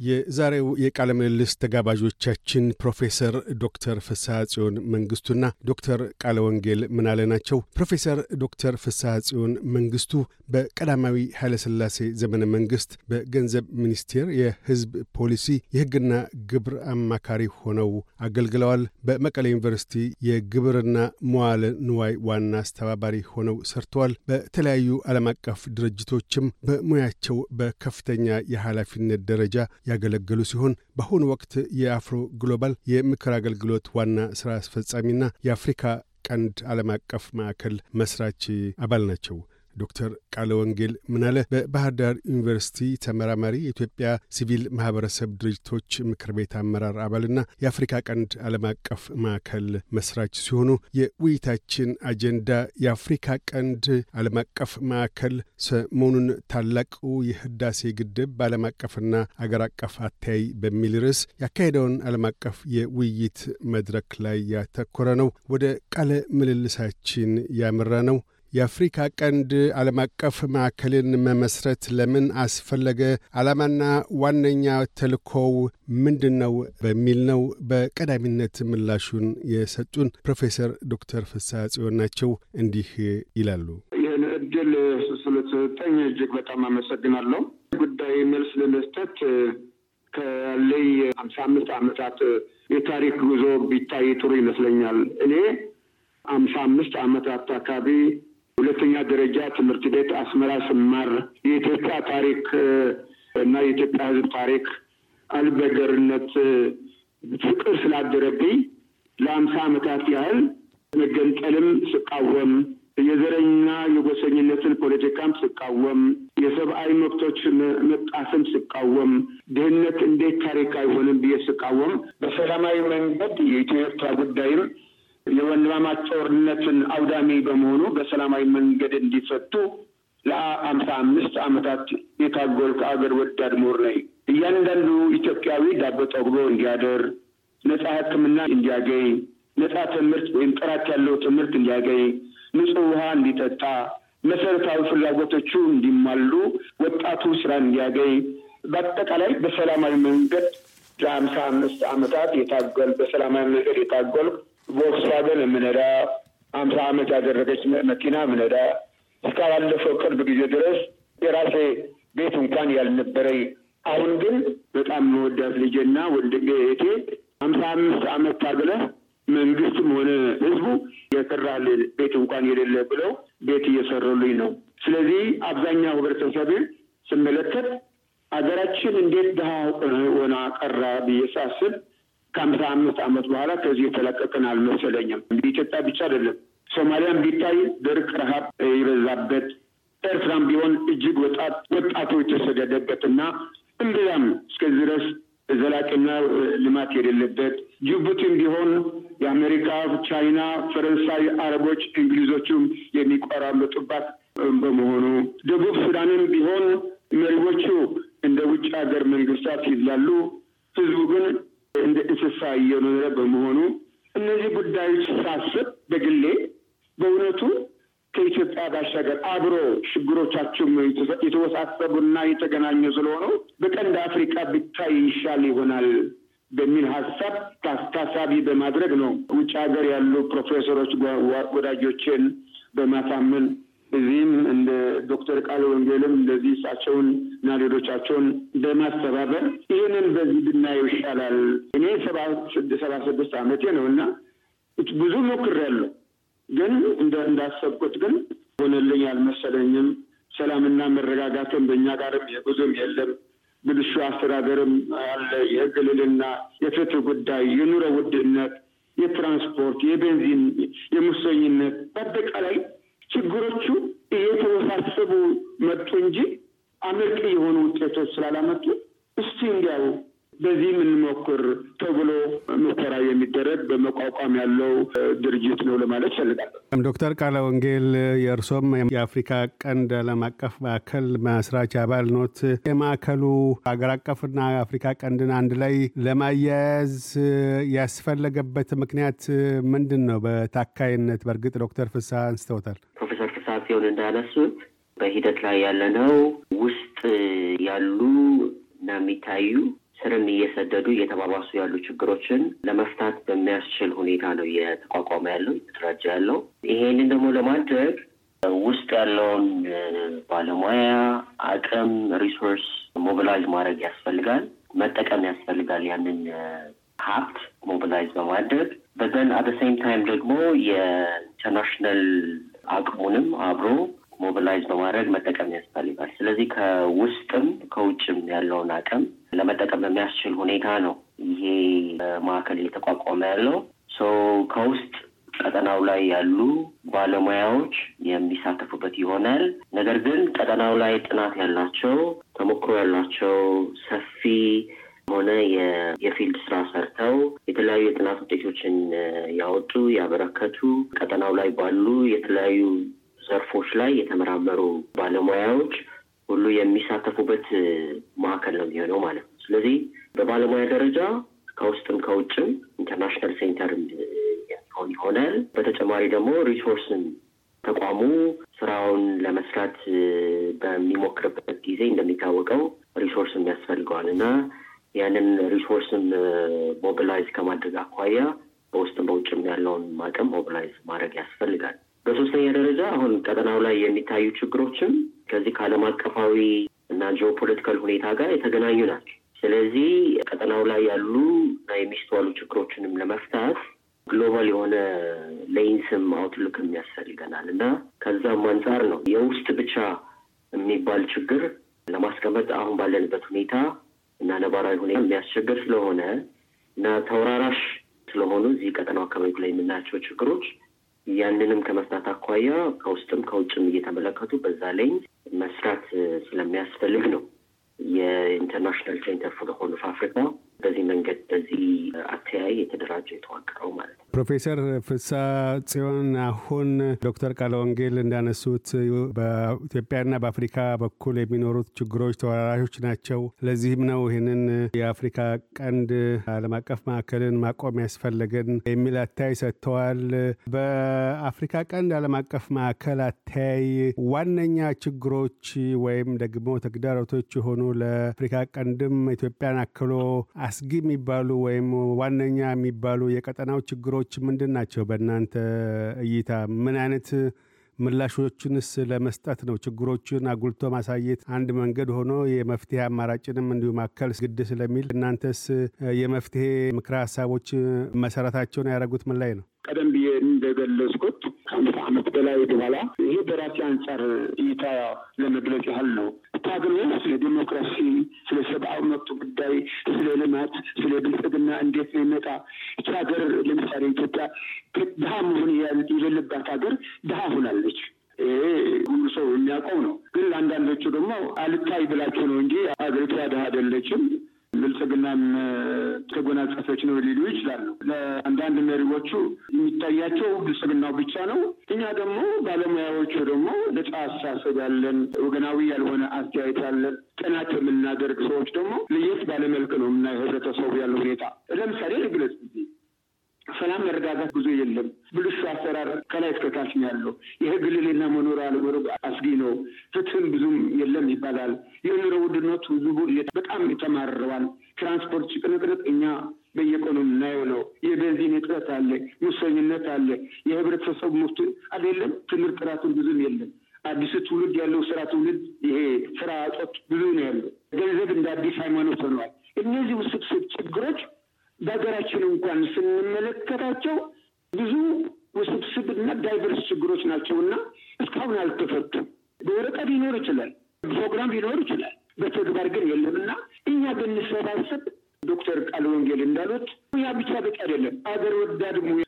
የዛሬው የቃለ ምልልስ ተጋባዦቻችን ፕሮፌሰር ዶክተር ፍስሐ ጽዮን መንግስቱና ዶክተር ቃለ ወንጌል ምናለ ናቸው። ፕሮፌሰር ዶክተር ፍስሐ ጽዮን መንግስቱ በቀዳማዊ ኃይለሥላሴ ዘመነ መንግስት በገንዘብ ሚኒስቴር የሕዝብ ፖሊሲ የሕግና ግብር አማካሪ ሆነው አገልግለዋል። በመቀሌ ዩኒቨርሲቲ የግብርና መዋለ ንዋይ ዋና አስተባባሪ ሆነው ሰርተዋል። በተለያዩ ዓለም አቀፍ ድርጅቶችም በሙያቸው በከፍተኛ የኃላፊነት ደረጃ ያገለገሉ ሲሆን በአሁኑ ወቅት የአፍሮ ግሎባል የምክር አገልግሎት ዋና ሥራ አስፈጻሚና የአፍሪካ ቀንድ ዓለም አቀፍ ማዕከል መስራች አባል ናቸው። ዶክተር ቃለ ወንጌል ምናለ በባህር ዳር ዩኒቨርሲቲ ተመራማሪ፣ የኢትዮጵያ ሲቪል ማኅበረሰብ ድርጅቶች ምክር ቤት አመራር አባልና የአፍሪካ ቀንድ ዓለም አቀፍ ማዕከል መስራች ሲሆኑ የውይይታችን አጀንዳ የአፍሪካ ቀንድ ዓለም አቀፍ ማዕከል ሰሞኑን ታላቁ የህዳሴ ግድብ በዓለም አቀፍና አገር አቀፍ አተያይ በሚል ርዕስ ያካሄደውን ዓለም አቀፍ የውይይት መድረክ ላይ ያተኮረ ነው። ወደ ቃለ ምልልሳችን ያመራ ነው። የአፍሪካ ቀንድ ዓለም አቀፍ ማዕከልን መመስረት ለምን አስፈለገ? ዓላማና ዋነኛ ተልእኮው ምንድን ነው? በሚል ነው። በቀዳሚነት ምላሹን የሰጡን ፕሮፌሰር ዶክተር ፍስሐ ጽዮን ናቸው። እንዲህ ይላሉ። ይህን እድል ስለተሰጠኝ እጅግ በጣም አመሰግናለሁ። ጉዳይ መልስ ለመስጠት ከያለኝ ሀምሳ አምስት ዓመታት የታሪክ ጉዞ ቢታይ ጥሩ ይመስለኛል። እኔ ሀምሳ አምስት ዓመታት አካባቢ ሁለተኛ ደረጃ ትምህርት ቤት አስመራ ስማር የኢትዮጵያ ታሪክ እና የኢትዮጵያ ሕዝብ ታሪክ አልበገርነት ፍቅር ስላደረብኝ ለአምሳ ዓመታት ያህል መገንጠልም ስቃወም፣ የዘረኝና የጎሰኝነትን ፖለቲካም ስቃወም፣ የሰብአዊ መብቶች መጣስም ስቃወም፣ ድህነት እንዴት ታሪክ አይሆንም ብዬ ስቃወም፣ በሰላማዊ መንገድ የኢትዮ ኤርትራ ጉዳይም የወንድማማች ጦርነትን አውዳሚ በመሆኑ በሰላማዊ መንገድ እንዲፈቱ ለአምሳ አምስት ዓመታት የታገልኩ አገር ወዳድ ምሁር ነኝ። እያንዳንዱ ኢትዮጵያዊ ዳቦ ጠግቦ እንዲያደር፣ ነጻ ሕክምና እንዲያገኝ፣ ነጻ ትምህርት ወይም ጥራት ያለው ትምህርት እንዲያገኝ፣ ንጹህ ውሃ እንዲጠጣ፣ መሰረታዊ ፍላጎቶቹ እንዲሟሉ፣ ወጣቱ ስራ እንዲያገኝ፣ በአጠቃላይ በሰላማዊ መንገድ ለአምሳ አምስት ዓመታት የታገል በሰላማዊ መንገድ የታገልኩ ቮክስዋገን የምነዳ አምሳ ዓመት ያደረገች መኪና ምነዳ እስካላለፈው ቅርብ ጊዜ ድረስ የራሴ ቤት እንኳን ያልነበረኝ አሁን ግን በጣም መወዳት ልጄና ወንድሜ እህቴ አምሳ አምስት ዓመት ታግለህ መንግስትም ሆነ ህዝቡ የሰራል ቤት እንኳን የሌለ ብለው ቤት እየሰሩልኝ ነው። ስለዚህ አብዛኛው ህብረተሰብ ስመለከት ሀገራችን እንዴት ድሃ ሆና ቀራ ብዬ ሳስብ ከአምሳ አምስት ዓመት በኋላ ከዚህ የተለቀቅን አልመሰለኝም። ኢትዮጵያ ብቻ አይደለም፣ ሶማሊያም ቢታይ ድርቅ፣ ረሃብ የበዛበት ኤርትራም ቢሆን እጅግ ወጣት ወጣቱ የተሰደደበትና እምብዛም እስከዚህ ድረስ ዘላቂና ልማት የሌለበት ጅቡቲም ቢሆን የአሜሪካ፣ ቻይና፣ ፈረንሳይ፣ አረቦች፣ እንግሊዞቹም የሚቆራመጡባት በመሆኑ ደቡብ ሱዳንም ቢሆን መሪዎቹ እንደ ውጭ ሀገር መንግስታት ይላሉ፣ ህዝቡ ግን እንደ እንስሳ እየኖረ በመሆኑ እነዚህ ጉዳዮች ሳስብ በግሌ በእውነቱ ከኢትዮጵያ ባሻገር አብሮ ችግሮቻቸውም የተወሳሰቡና የተገናኙ ስለሆኑ በቀንድ አፍሪካ ብታይ ይሻል ይሆናል በሚል ሀሳብ ታሳቢ በማድረግ ነው ውጭ ሀገር ያሉ ፕሮፌሰሮች ወዳጆችን በማሳመን እዚህም እንደ ዶክተር ቃለ ወንጌልም እንደዚህ እሳቸውን እና ሌሎቻቸውን በማስተባበር ይህንን በዚህ ብናየው ይሻላል። እኔ ሰባ ስድስት ዓመቴ ነው እና ብዙ ሞክሬያለሁ፣ ግን እንዳሰብኩት ግን ሆነልኝ አልመሰለኝም። ሰላምና መረጋጋትም በእኛ ጋርም ብዙም የለም። ብልሹ አስተዳደርም አለ። የህግ ልዕልና፣ የፍትህ ጉዳይ፣ የኑሮ ውድነት፣ የትራንስፖርት፣ የቤንዚን፣ የሙሰኝነት በአጠቃላይ ችግሮቹ እየተወሳሰቡ መጡ እንጂ አመርቂ የሆኑ ውጤቶች ስላላመጡ እስቲ እንዲያው በዚህም እንሞክር ተብሎ ሙከራ የሚደረግ በመቋቋም ያለው ድርጅት ነው ለማለት እፈልጋለሁ። ዶክተር ቃለ ወንጌል የእርሶም የአፍሪካ ቀንድ ዓለም አቀፍ ማዕከል መስራች አባል ኖት። የማዕከሉ ሀገር አቀፍና የአፍሪካ ቀንድን አንድ ላይ ለማያያዝ ያስፈለገበት ምክንያት ምንድን ነው? በታካይነት በእርግጥ ዶክተር ፍስሐ አንስተውታል። ሲሆን እንዳነሱት በሂደት ላይ ያለነው ውስጥ ያሉ እና የሚታዩ ስርን እየሰደዱ እየተባባሱ ያሉ ችግሮችን ለመፍታት በሚያስችል ሁኔታ ነው እየተቋቋመ ያለው እየተደራጀ ያለው። ይሄንን ደግሞ ለማድረግ ውስጥ ያለውን ባለሙያ አቅም፣ resource mobilize ማድረግ ያስፈልጋል፣ መጠቀም ያስፈልጋል። ያንን ሀብት mobilize በማድረግ በዘን at the same time ደግሞ የ international አቅሙንም አብሮ mobilize በማድረግ መጠቀም ያስፈልጋል። ስለዚህ ከውስጥም ከውጭም ያለውን አቅም ለመጠቀም በሚያስችል ሁኔታ ነው ይሄ ማዕከል እየተቋቋመ ያለው። so ከውስጥ ቀጠናው ላይ ያሉ ባለሙያዎች የሚሳተፉበት ይሆናል። ነገር ግን ቀጠናው ላይ ጥናት ያላቸው ተሞክሮ ያላቸው ሰፊ ሆነ የ field ስራ ሰርተው የተለያዩ የጥናት ውጤቶችን ያወጡ ያበረከቱ ቀጠናው ላይ ባሉ የተለያዩ ዘርፎች ላይ የተመራመሩ ባለሙያዎች ሁሉ የሚሳተፉበት ማዕከል ነው የሚሆነው ማለት ነው። ስለዚህ በባለሙያ ደረጃ ከውስጥም ከውጭም international center ይሆናል። በተጨማሪ ደግሞ resource ን ተቋሙ ስራውን ለመስራት በሚሞክርበት ጊዜ እንደሚታወቀው resource ም ያስፈልገዋል እና ያንን resource ም mobilize ከማድረግ አኳያ በውስጥም በውጭም ያለውን አቅም mobilize ማድረግ ያስፈልጋል። በሶስተኛ ደረጃ አሁን ቀጠናው ላይ የሚታዩ ችግሮችም ከዚህ ከዓለም አቀፋዊ እና geopolitical ሁኔታ ጋር የተገናኙ ናቸው። ስለዚህ ቀጠናው ላይ ያሉ እና የሚስተዋሉ ችግሮችንም ለመፍታት global የሆነ lens ም outlook ም ያስፈልገናል እና ከዛም አንጻር ነው የውስጥ ብቻ የሚባል ችግር ለማስቀመጥ አሁን ባለንበት ሁኔታ እና ነባራዊ ሁኔታ የሚያስቸግር ስለሆነ እና ተወራራሽ ስለሆኑ እዚህ ቀጠናው አካባቢ ላይ የምናያቸው ችግሮች ያንንም ከመፍታት አኳያ ከውስጥም ከውጭም እየተመለከቱ በዛ ላይ መስራት ስለሚያስፈልግ ነው። የ International Center for Horn of Africa በዚህ መንገድ በዚህ አተያይ የተደራጀ የተዋቀረው ማለት ነው። ፕሮፌሰር ፍስሃ ጽዮን አሁን ዶክተር ቃለ ወንጌል እንዳነሱት በኢትዮጵያና በአፍሪካ በኩል የሚኖሩት ችግሮች ተወራራሾች ናቸው። ለዚህም ነው ይህንን የአፍሪካ ቀንድ ዓለም አቀፍ ማዕከልን ማቆም ያስፈለገን የሚል አተያይ ሰጥተዋል። በአፍሪካ ቀንድ ዓለም አቀፍ ማዕከል አተያይ ዋነኛ ችግሮች ወይም ደግሞ ተግዳሮቶች የሆኑ ለአፍሪካ ቀንድም ኢትዮጵያን አክሎ አስጊ የሚባሉ ወይም ዋነኛ የሚባሉ የቀጠናው ችግሮች ምንድን ናቸው? በእናንተ እይታ ምን አይነት ምላሾችንስ ለመስጠት ነው? ችግሮችን አጉልቶ ማሳየት አንድ መንገድ ሆኖ የመፍትሄ አማራጭንም እንዲሁ ማከል ግድ ስለሚል እናንተስ የመፍትሄ ምክረ ሀሳቦች መሰረታቸውን ያደረጉት ምን ላይ ነው? ቀደም ብዬ እንደገለጽኩት ከአምስት ዓመት በላይ በኋላ ይሄ በራሴ አንጻር እይታ ለመግለጽ ያህል ነው። ታግሎ ስለ ዲሞክራሲ፣ ስለ ሰብአዊ መብት ጉዳይ፣ ስለ ልማት፣ ስለ ብልጽግና እንዴት ይመጣ ይቺ ሀገር ለምሳሌ ኢትዮጵያ ድሀ መሆን የሌለባት ሀገር ድሀ ሆናለች። ይሄ ሁሉ ሰው የሚያውቀው ነው። ግን ለአንዳንዶቹ ደግሞ አልታይ ብላችሁ ነው እንጂ ሀገሪቷ ድሀ አይደለችም ብልጽግናም ተጎናጸፈች ነው ሊሉ ይችላሉ። ለአንዳንድ መሪዎቹ የሚታያቸው ብልጽግናው ብቻ ነው። እኛ ደግሞ ባለሙያዎቹ ደግሞ ነጻ አስተሳሰብ ያለን ወገናዊ ያልሆነ አስተያየት ያለን ጥናት የምናደርግ ሰዎች ደግሞ ለየት ባለመልክ ነው የምናየው ህብረተሰቡ ያለው ሁኔታ። ለምሳሌ ልግለጽ ሰላም መረጋጋት ብዙ የለም። ብልሹ አሰራር ከላይ እስከታች ነው ያለው። የህግ ልዕልና መኖር አለመኖር አስጊ ነው። ፍትህም ብዙም የለም ይባላል። የኑሮ ውድነቱ ህዝቡ በጣም ተማርረዋል። ትራንስፖርት ጭቅንቅንቅ እኛ በየቀኑ የምናየው ነው። የቤንዚን እጥረት አለ፣ ሙሰኝነት አለ፣ የህብረተሰቡ ሙፍት አይደለም። ትምህርት ጥራቱን ብዙም የለም። አዲሱ ትውልድ ያለው ስራ ትውልድ ይሄ ስራ እጦት ብዙ ነው ያለው። ገንዘብ እንደ አዲስ ሃይማኖት ሆነዋል። እነዚህ ውስብስብ ችግሮች በሀገራችን እንኳን ስንመለከታቸው ብዙ ውስብስብና ዳይቨርስ ችግሮች ናቸውና እስካሁን አልተፈቱም። በወረቀት ሊኖር ይችላል፣ ፕሮግራም ሊኖር ይችላል፣ በተግባር ግን የለምና እኛ ብንሰባሰብ ዶክተር ቃለ ወንጌል እንዳሉት ሙያ ብቻ በቂ አይደለም። አገር ወዳድ ሙያ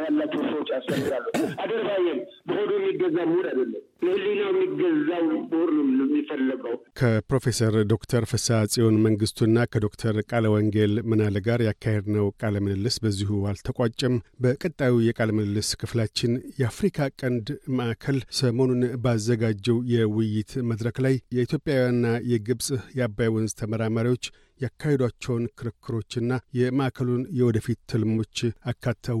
ያላቸው ሰዎች ያስፈልጋሉ። አደርባየም በሆዱ የሚገዛ ምሁር አይደለም። ለህሊናው የሚገዛው ምሁር የሚፈለገው። ከፕሮፌሰር ዶክተር ፍስሐ ጽዮን መንግስቱና ከዶክተር ቃለ ወንጌል ምናለ ጋር ያካሄድነው ቃለ ምልልስ በዚሁ አልተቋጨም። በቀጣዩ የቃለ ምልልስ ክፍላችን የአፍሪካ ቀንድ ማዕከል ሰሞኑን ባዘጋጀው የውይይት መድረክ ላይ የኢትዮጵያውያንና የግብፅ የአባይ ወንዝ ተመራማሪዎች ያካሄዷቸውን ክርክሮችና የማዕከሉን የወደፊት ትልሞች አካተው